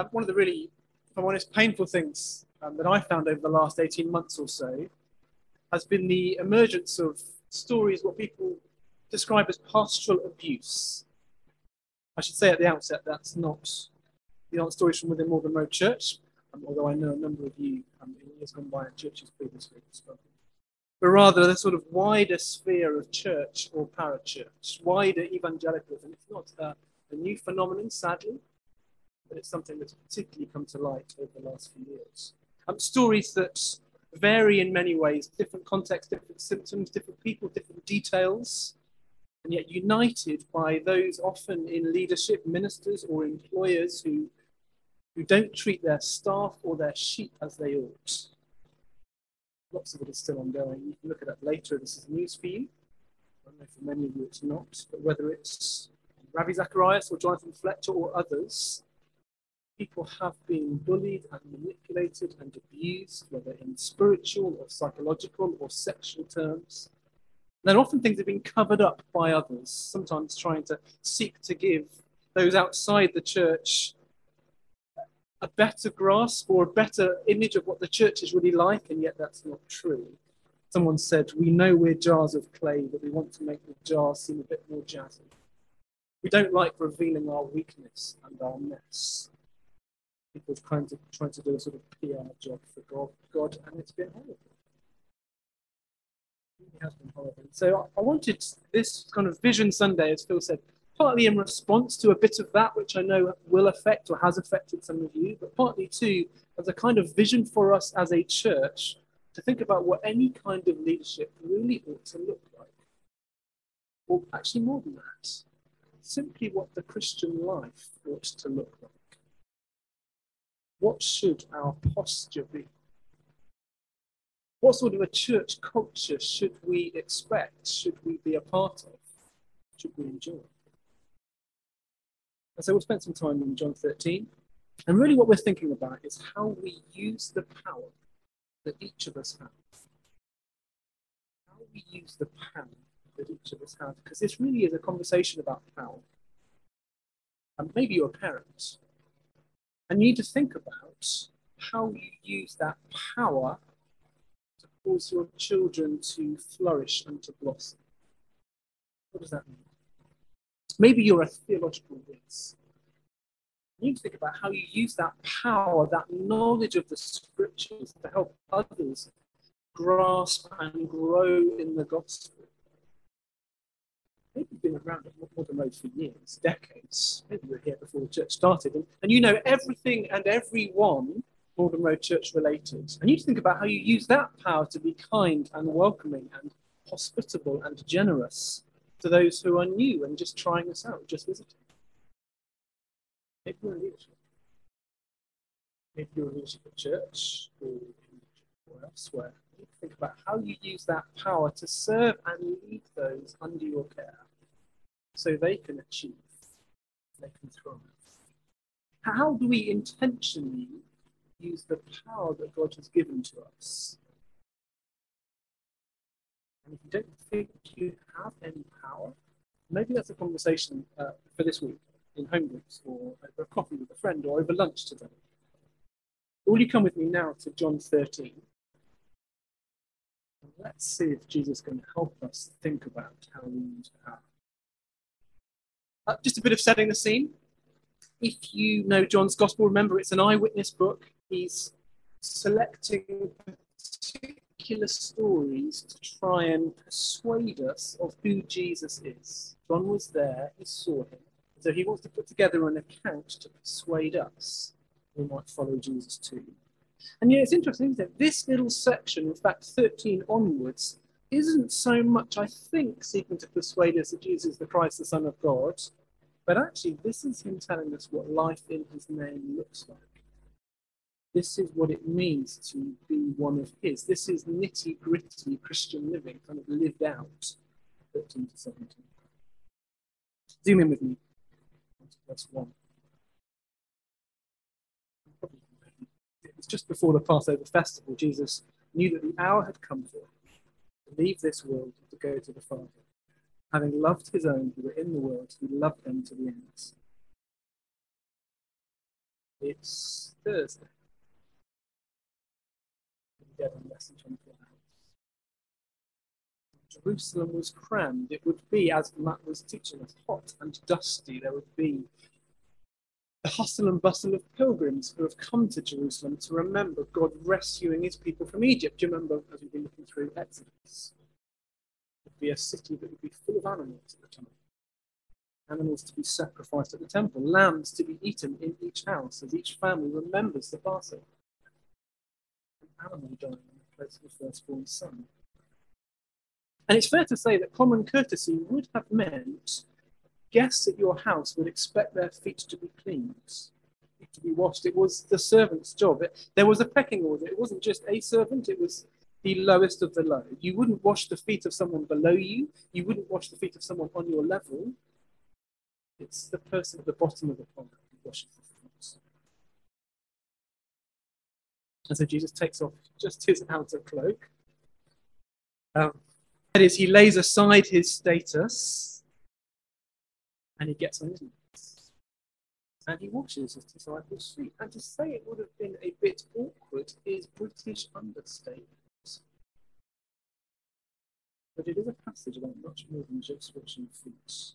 Um, one of the really, if I'm honest, painful things um, that I found over the last 18 months or so has been the emergence of stories, what people describe as pastoral abuse. I should say at the outset that's not the aren't stories from within Malvern Road Church, um, although I know a number of you um, in years gone by in churches previously but rather the sort of wider sphere of church or parachurch, wider evangelicalism. It's not a, a new phenomenon, sadly, but it's something that's particularly come to light over the last few years. Um, stories that vary in many ways, different contexts, different symptoms, different people, different details, and yet united by those often in leadership, ministers or employers who, who don't treat their staff or their sheep as they ought. Lots of it is still ongoing. You can look at that later. This is news for you. I don't know for many of you it's not, but whether it's Ravi Zacharias or Jonathan Fletcher or others, people have been bullied and manipulated and abused, whether in spiritual or psychological or sexual terms. And then often things have been covered up by others, sometimes trying to seek to give those outside the church a better grasp or a better image of what the church is really like, and yet that's not true. Someone said, We know we're jars of clay, but we want to make the jar seem a bit more jazzy. We don't like revealing our weakness and our mess people trying to trying to do a sort of PR job for God, God, and it's been horrible. It has been horrible. So I wanted this kind of Vision Sunday, as Phil said, partly in response to a bit of that, which I know will affect or has affected some of you, but partly too as a kind of vision for us as a church to think about what any kind of leadership really ought to look like. Or actually, more than that, simply what the Christian life ought to look like. What should our posture be? What sort of a church culture should we expect? Should we be a part of? Should we enjoy? And so we'll spend some time in John 13. And really, what we're thinking about is how we use the power that each of us have. How we use the power that each of us have. Because this really is a conversation about power. And maybe you're a parent, and you need to think about how you use that power to cause your children to flourish and to blossom. What does that mean? Maybe you're a theological whiz. You need to think about how you use that power, that knowledge of the scriptures to help others grasp and grow in the gospel maybe you've been around at Malvern Road for years, decades. Maybe you were here before the church started, and, and you know everything and everyone Malvern Road Church related. And you think about how you use that power to be kind and welcoming and hospitable and generous to those who are new and just trying us out, just visiting. Maybe you're a leadership. Maybe you're a leadership at church or, or elsewhere think about how you use that power to serve and lead those under your care so they can achieve, they can thrive. How do we intentionally use the power that God has given to us? And if you don't think you have any power, maybe that's a conversation uh, for this week in home groups or over a coffee with a friend or over lunch today. Will you come with me now to John 13? Let's see if Jesus can help us think about how we use power. Uh, just a bit of setting the scene. If you know John's Gospel, remember it's an eyewitness book. He's selecting particular stories to try and persuade us of who Jesus is. John was there, he saw him. So he wants to put together an account to persuade us we might follow Jesus too. And yeah, it's interesting, it? This little section, in fact, 13 onwards, isn't so much, I think, seeking to persuade us that Jesus is the Christ, the Son of God, but actually, this is him telling us what life in his name looks like. This is what it means to be one of his. This is nitty gritty Christian living, kind of lived out, 13 to 17. Zoom in with me. Verse 1. It's just before the Passover festival, Jesus knew that the hour had come for him to leave this world and to go to the Father. Having loved his own who were in the world, he loved them to the end. It's Thursday. Dead in less than 24 hours. Jerusalem was crammed. It would be, as Matt was teaching us, hot and dusty. There would be the hustle and bustle of pilgrims who have come to Jerusalem to remember God rescuing his people from Egypt. Do you remember, as we've been looking through Exodus? It would be a city that would be full of animals at the time. Animals to be sacrificed at the temple, lambs to be eaten in each house as each family remembers the Passover. An animal dying in the place of the firstborn son. And it's fair to say that common courtesy would have meant guests at your house would expect their feet to be cleaned, to be washed. It was the servant's job. It, there was a pecking order. It wasn't just a servant, it was the lowest of the low. You wouldn't wash the feet of someone below you, you wouldn't wash the feet of someone on your level. It's the person at the bottom of the pond who washes the feet. And so Jesus takes off just his outer cloak. Um, that is, he lays aside his status and he gets on his knees and he washes his disciples' feet. And to say it would have been a bit awkward is British understatement. But it is a passage about much more than just washing feet.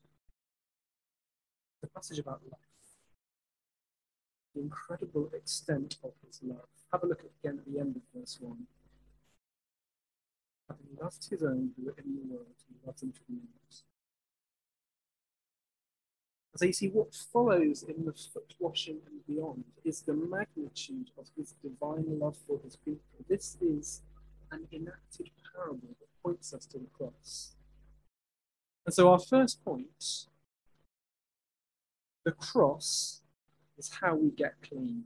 A passage about life. The incredible extent of his love. Have a look again at the end of verse 1 having loved his own who were in the world, he loved them to the end. So you see, what follows in the foot washing and beyond is the magnitude of his divine love for his people. This is an enacted parable that points us to the cross. And so our first point, the cross is how we get clean.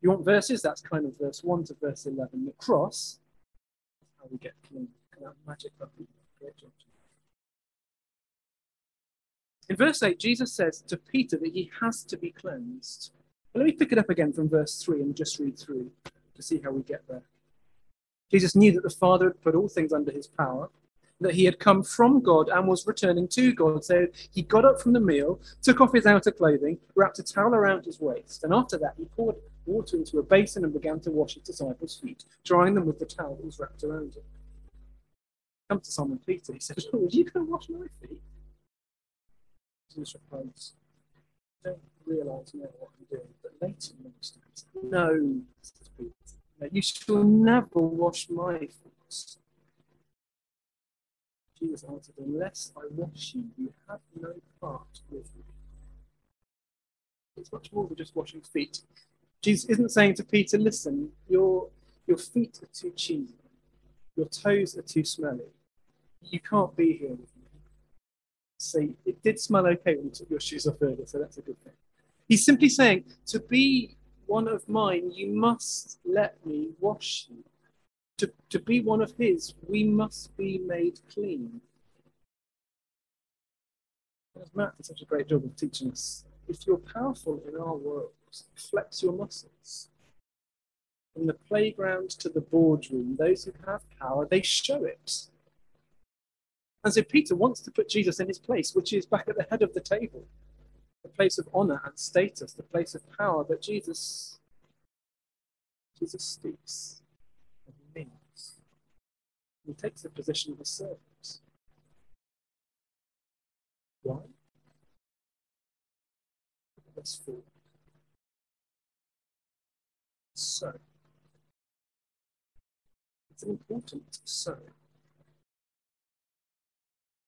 You want verses? That's kind of verse 1 to verse 11. The cross is how we get clean. Magic job. In verse 8, Jesus says to Peter that he has to be cleansed. But let me pick it up again from verse 3 and just read through to see how we get there. Jesus knew that the Father had put all things under his power, that he had come from God and was returning to God. So he got up from the meal, took off his outer clothing, wrapped a towel around his waist, and after that he poured water into a basin and began to wash his disciples' feet, drying them with the towel that was wrapped around him. Come to Simon Peter, he said, Oh, are you going to wash my feet? Replies, I don't realise now what I'm doing, but later you understand. No, no, you shall never wash my feet. Jesus answered, Unless I wash you, you have no part with me. It's much more than just washing feet. Jesus isn't saying to Peter, listen, your, your feet are too cheesy, your toes are too smelly. You can't be here with me. See, it did smell okay when you took your shoes off earlier, so that's a good thing. He's simply saying, to be one of mine, you must let me wash you. To, to be one of his, we must be made clean. As Matt did such a great job of teaching us, if you're powerful in our world, flex your muscles. From the playground to the boardroom, those who have power, they show it. And so Peter wants to put Jesus in his place, which is back at the head of the table, the place of honor and status, the place of power. But Jesus, Jesus speaks and means. He takes the position of a servant. Why? Verse 4. So, it's an important so.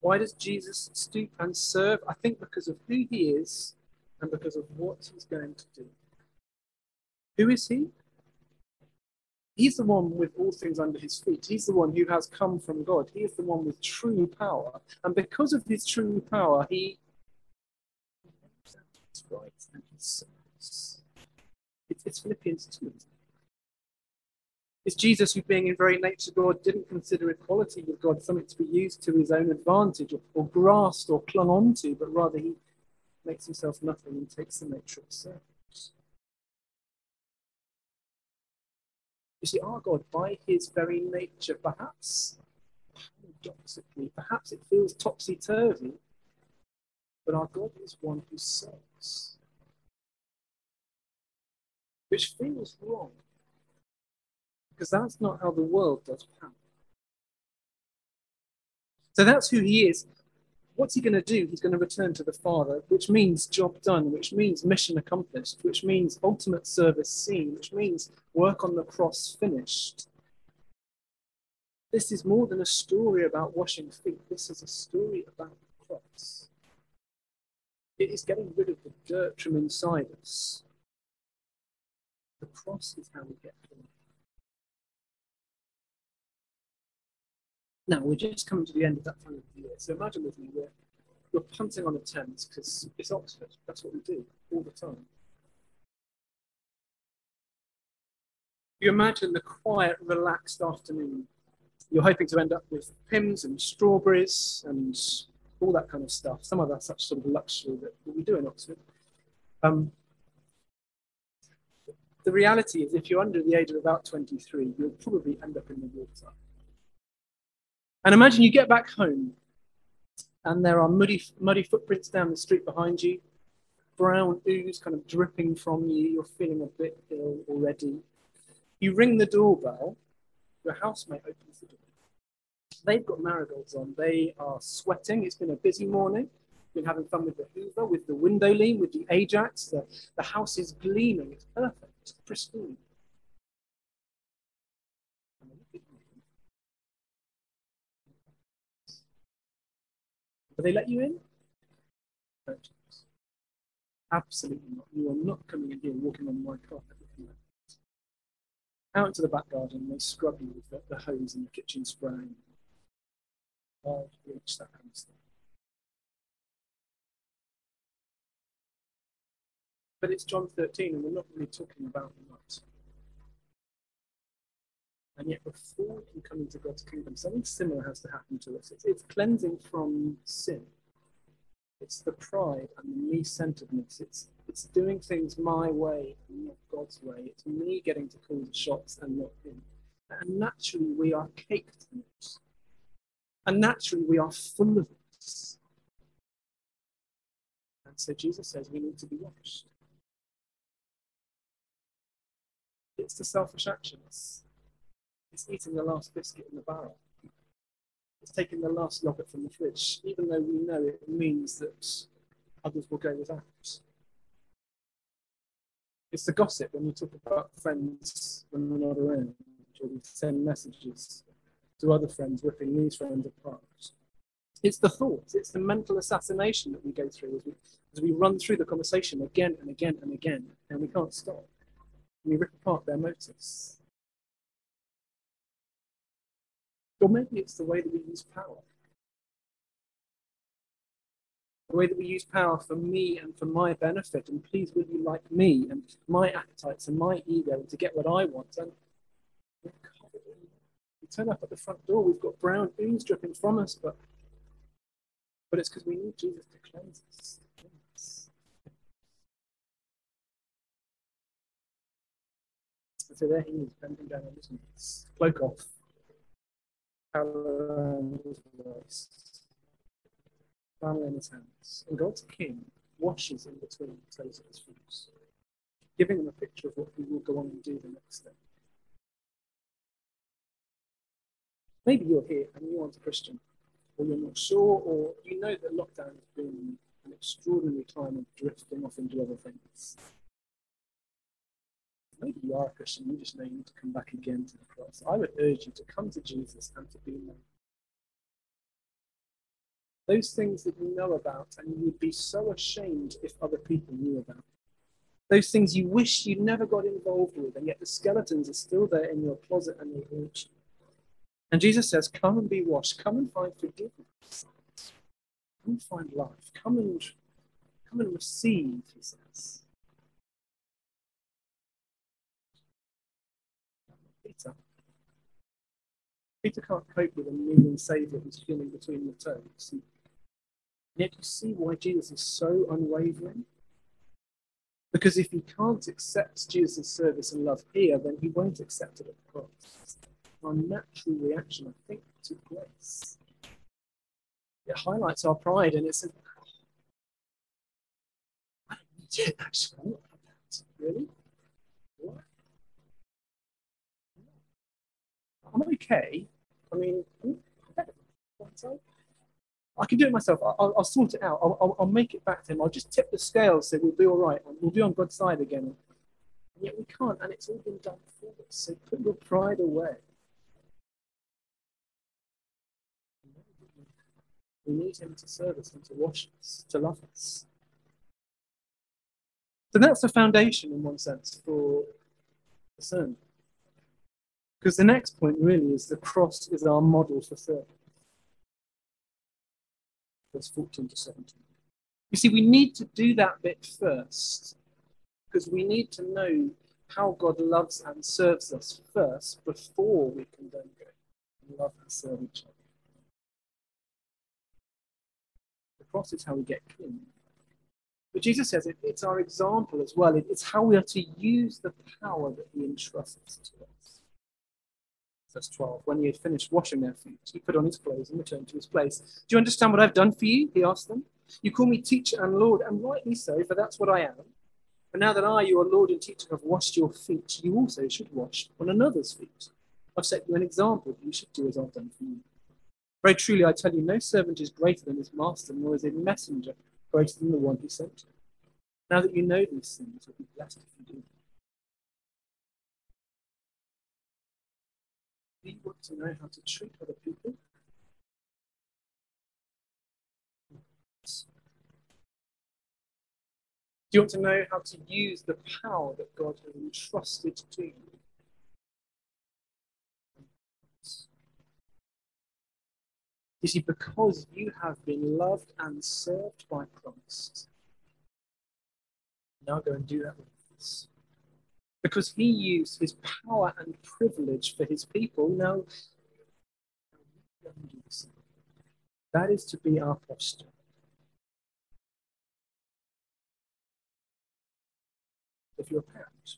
Why does Jesus stoop and serve? I think because of who he is and because of what he's going to do. Who is he? He's the one with all things under his feet. He's the one who has come from God. He is the one with true power. And because of his true power, he right and he serves. It's, it's Philippians 2. It's Jesus who, being in very nature God, didn't consider equality with God something to be used to his own advantage or, or grasped or clung on to, but rather he makes himself nothing and takes the nature of servant. You see, our God, by his very nature, perhaps paradoxically, perhaps it feels topsy turvy, but our God is one who serves. which feels wrong. Because that's not how the world does power. So that's who he is. What's he going to do? He's going to return to the Father, which means job done, which means mission accomplished, which means ultimate service seen, which means work on the cross finished. This is more than a story about washing feet. This is a story about the cross. It is getting rid of the dirt from inside us. The cross is how we get to Now, we're just coming to the end of that time of the year. So imagine with me, we're, we're punting on a tent because it's Oxford. That's what we do all the time. You imagine the quiet, relaxed afternoon you're hoping to end up with Pimm's and strawberries and all that kind of stuff. Some of that's such sort of luxury that, we do in Oxford. Um, the reality is, if you're under the age of about 23, you'll probably end up in the water. And imagine you get back home and there are muddy, muddy footprints down the street behind you, brown ooze kind of dripping from you. You're feeling a bit ill already. You ring the doorbell, your housemate opens the door. They've got marigolds on. They are sweating. It's been a busy morning. Been having fun with the Hoover, with the Windolene, with the Ajax. The, the house is gleaming. It's perfect. It's pristine. Do they let you in? No Absolutely not. You are not coming in here walking on my carpet out into the back garden. They scrub you with the, the hose and the kitchen spray oh, bleach, that kind of stuff. But it's John 13, and we're not really talking about the that. And yet, before we can come into God's kingdom, something similar has to happen to us. It's, it's cleansing from sin. It's the pride and the me-centeredness. It's it's doing things my way and not God's way. It's me getting to call the shots and not Him. And naturally, we are caked in it. And naturally, we are full of this. And so Jesus says we need to be washed. It's the selfish actions. It's eating the last biscuit in the barrel. It's taking the last yogurt from the fridge, even though we know it means that others will go without. It's the gossip when we talk about friends when we're not around, or we send messages to other friends, ripping these friends apart. It's the thoughts, it's the mental assassination that we go through as we, as we run through the conversation again and again and again, and we can't stop. We rip apart their motives. Or maybe it's the way that we use power. The way that we use power for me and for my benefit, and please will you like me and my appetites and my ego and to get what I want. And turn up at the front door, we've got brown ooze dripping from us, but but it's because we need Jesus to cleanse us. So there eh? he is, bending down his knees, cloak off, family in his hands. And God's King washes in between the toes of his giving him a picture of what he will go on and do the next day. Maybe you're here and you aren't a Christian, or you're not sure, or you know that lockdown has been an extraordinary time of drifting off into other things. Maybe you are a Christian, you just know you need to come back again to the cross. I would urge you to come to Jesus and to be known. Those things that you know about and you would be so ashamed if other people knew about. Those things you wish you never got involved with, and yet the skeletons are still there in your closet and they haunt you. And Jesus says, Come and be washed. Come and find forgiveness. Come and find life. Come and come and receive, he says. Peter. Peter can't cope with a kneeling Saviour who's feeling between the toes. And yet you see why Jesus is so unwavering. Because if he can't accept Jesus' service and love here, then he won't accept it at the cross our natural reaction, I think, to grace. It highlights our pride and it says, I don't need it actually. I'm not that. Really? UK, I mean, I can do it myself. I'll, I'll sort it out. I'll, I'll, I'll, make it back to him. I'll just tip the scales so we'll be all right we'll be on God's side again. And yet we can't, and it's all been done for us. So put your pride away. We need him to serve us and to wash us, to love us. So that's the foundation, in one sense, for the sermon. Because the next point really is the cross is our model for service. Verse 14 to 17. You see, we need to do that bit first because we need to know how God loves and serves us first before we can then go and love and serve each other. The cross is how we get clean. But Jesus says it, it's our example as well. It, it's how we are to use the power that he entrusts to us. Verse 12. When he had finished washing their feet, he put on his clothes and returned to his place. Do you understand what I've done for you? He asked them. You call me teacher and Lord, and rightly so, for that's what I am. But now that I, your Lord and teacher, have washed your feet, you also should wash one another's feet. I've set you an example. You should do as I've done for you. Very truly, I tell you, no servant is greater than his master, nor is a messenger greater than the one who sent him. Now that you know these things, you'll be blessed if you do. Do want to know how to treat other people? Do you want to know how to use the power that God has entrusted to you? You see, because you have been loved and served by Christ, now go and do that with us. Because he used his power and privilege for his people, now that is to be our posture. If you're a parent,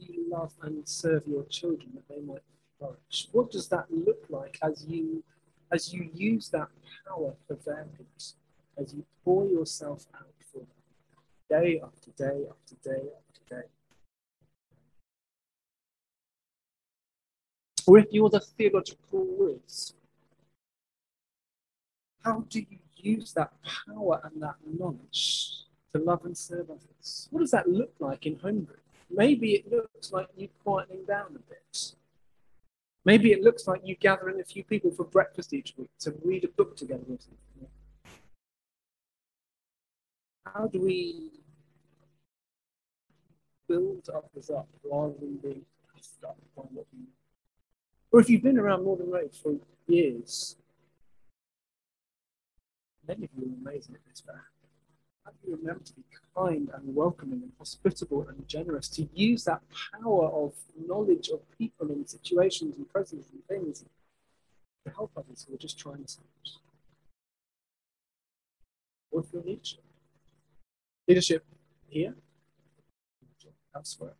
do you love and serve your children that they might flourish? What does that look like as you as you use that power for their as you pour yourself out for them, day after day after day after day? If you're the theological whiz, how do you use that power and that knowledge to love and serve others? What does that look like in home group? Maybe it looks like you quieting down a bit Maybe it looks like you gathering a few people for breakfast each week to read a book together or something. How do we build up others up rather than being stuck on what we Or if you've been around Malvern Road for years, many of you are amazing at this fact. How do you remember to be kind and welcoming and hospitable and generous, to use that power of knowledge of people and situations and processes and things to help others who are just trying to Or if you're leadership. Leadership here, elsewhere.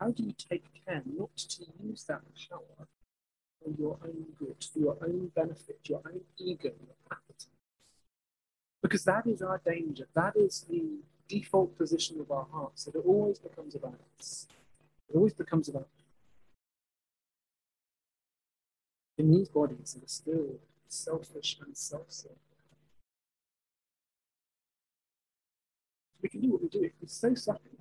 How do you take care not to use that power for your own good, for your own benefit, your own ego, your appetite? Because that is our danger. That is the default position of our hearts, that it always becomes about us. It always becomes about in these bodies that are still selfish and self-serving. We can do what we do. It's so subtle.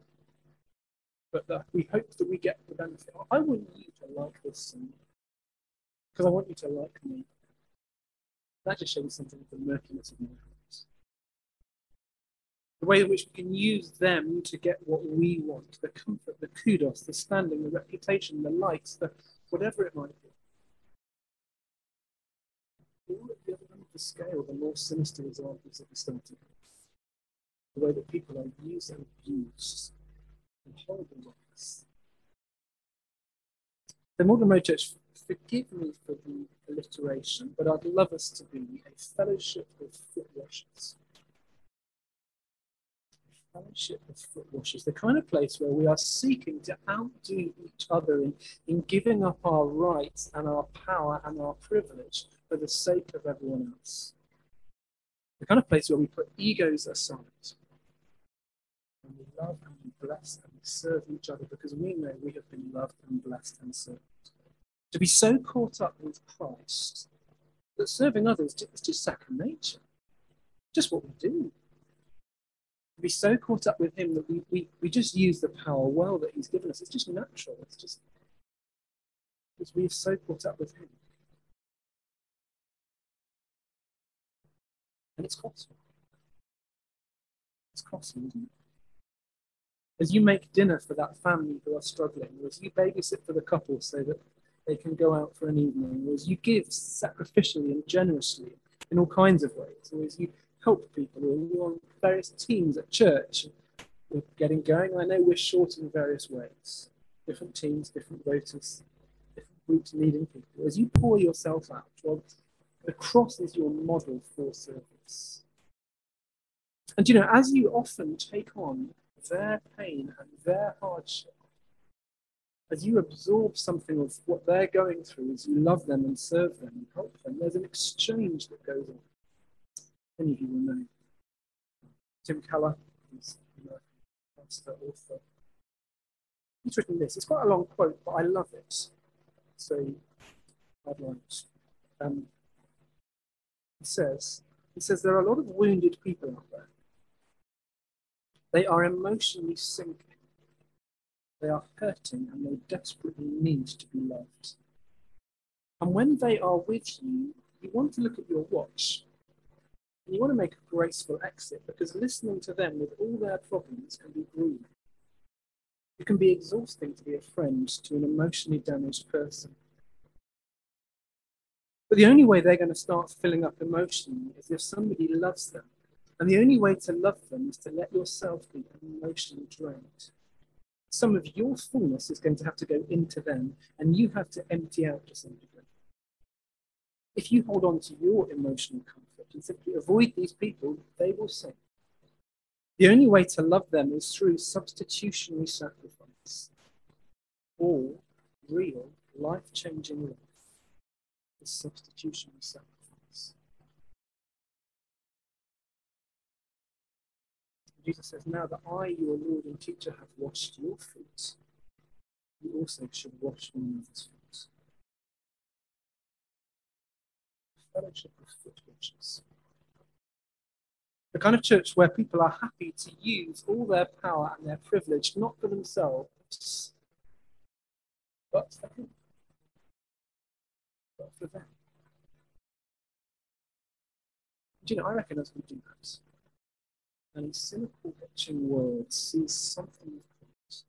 But that we hope that we get the benefit. I want you to like this because I want you to like me. That just shows something of the murkiness of my heart the way in which we can use them to get what we want the comfort, the kudos, the standing, the reputation, the likes, the whatever it might be. All at the other end of the scale, the more sinister examples that we started with. The way that people are used and abused. The Road Church, forgive me for the alliteration, but I'd love us to be a fellowship of foot washers A fellowship of foot washers, the kind of place where we are seeking to outdo each other in, in giving up our rights and our power and our privilege for the sake of everyone else. The kind of place where we put egos aside and we love and we bless and serve each other because we know we have been loved and blessed and served. To be so caught up with Christ that serving others is just second nature, just what we do. To be so caught up with Him that we, we, we just use the power well that He's given us. It's just natural. It's just because we're so caught up with Him. And it's costly. It's costly, isn't it? As you make dinner for that family who are struggling, or as you babysit for the couple so that they can go out for an evening, or as you give sacrificially and generously in all kinds of ways, or as you help people, or you're on various teams at church, we're getting going. I know we're short in various ways. Different teams, different voters, different groups needing people. As you pour yourself out, well, the cross is your model for service. And you know, as you often take on their pain and their hardship, as you absorb something of what they're going through, as you love them and serve them and help them, there's an exchange that goes on. Any of you will know. Tim Keller, he's a pastor, author. He's written this. It's quite a long quote, but I love it. So. Um, he says, he says there are a lot of wounded people out there. They are emotionally sinking. They are hurting and they desperately need to be loved. And when they are with you, you want to look at your watch and you want to make a graceful exit because listening to them with all their problems can be grueling. It can be exhausting to be a friend to an emotionally damaged person. But the only way they're going to start filling up emotionally is if somebody loves them. And the only way to love them is to let yourself be emotionally drained. Some of your fullness is going to have to go into them, and you have to empty out to some degree. If you hold on to your emotional comfort and simply avoid these people, they will sink. The only way to love them is through substitutionary sacrifice or real life changing love the substitutionary sacrifice. Jesus says, Now that I, your Lord and teacher, have washed your feet, you also should wash one another's feet. Fellowship of foot washers. The kind of church where people are happy to use all their power and their privilege, not for themselves, but for Him for them. Do you know, I reckon as we do that, and cynical, etching world sees something of Christ,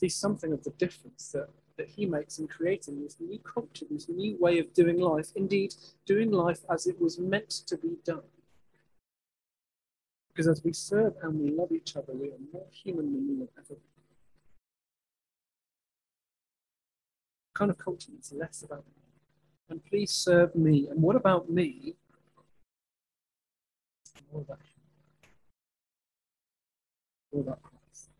sees something of the difference that, that he makes in creating this new culture, this new way of doing life, indeed, doing life as it was meant to be done. Because as we serve and we love each other, we are more human than we have ever been. kind of culture that's less about me. And please serve me. And what about me? More about Christ.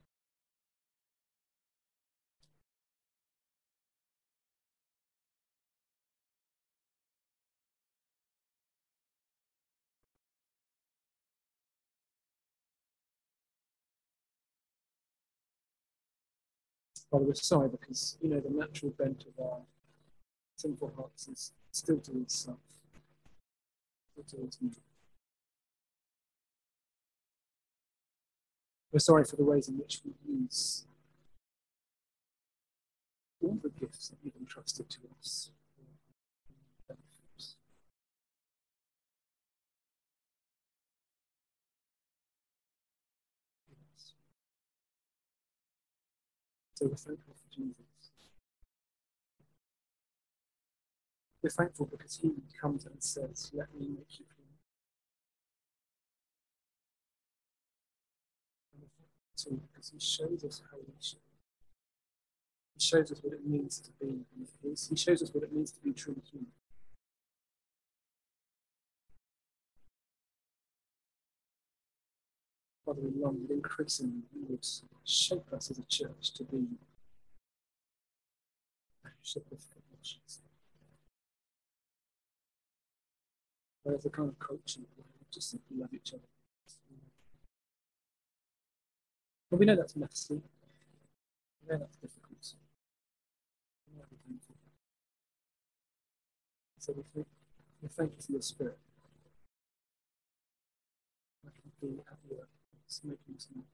Father, sorry because, you know, the natural bent of our sinful hearts is still towards self, still towards me. We're sorry for the ways in which we use all the gifts that you've entrusted to us. So we're thankful for Jesus. We're thankful because he comes and says, Let me make you we're because he shows us how we should. He shows us what it means to be He shows us what it means to be truly human. Father, we long that increasingly you would shape us as a church to be a ship of nations. Whereas the kind of culture where we just simply love each other. we know that's messy. We know that's difficult. So we thank, we thank you for your spirit. I can be at work, it's making us more.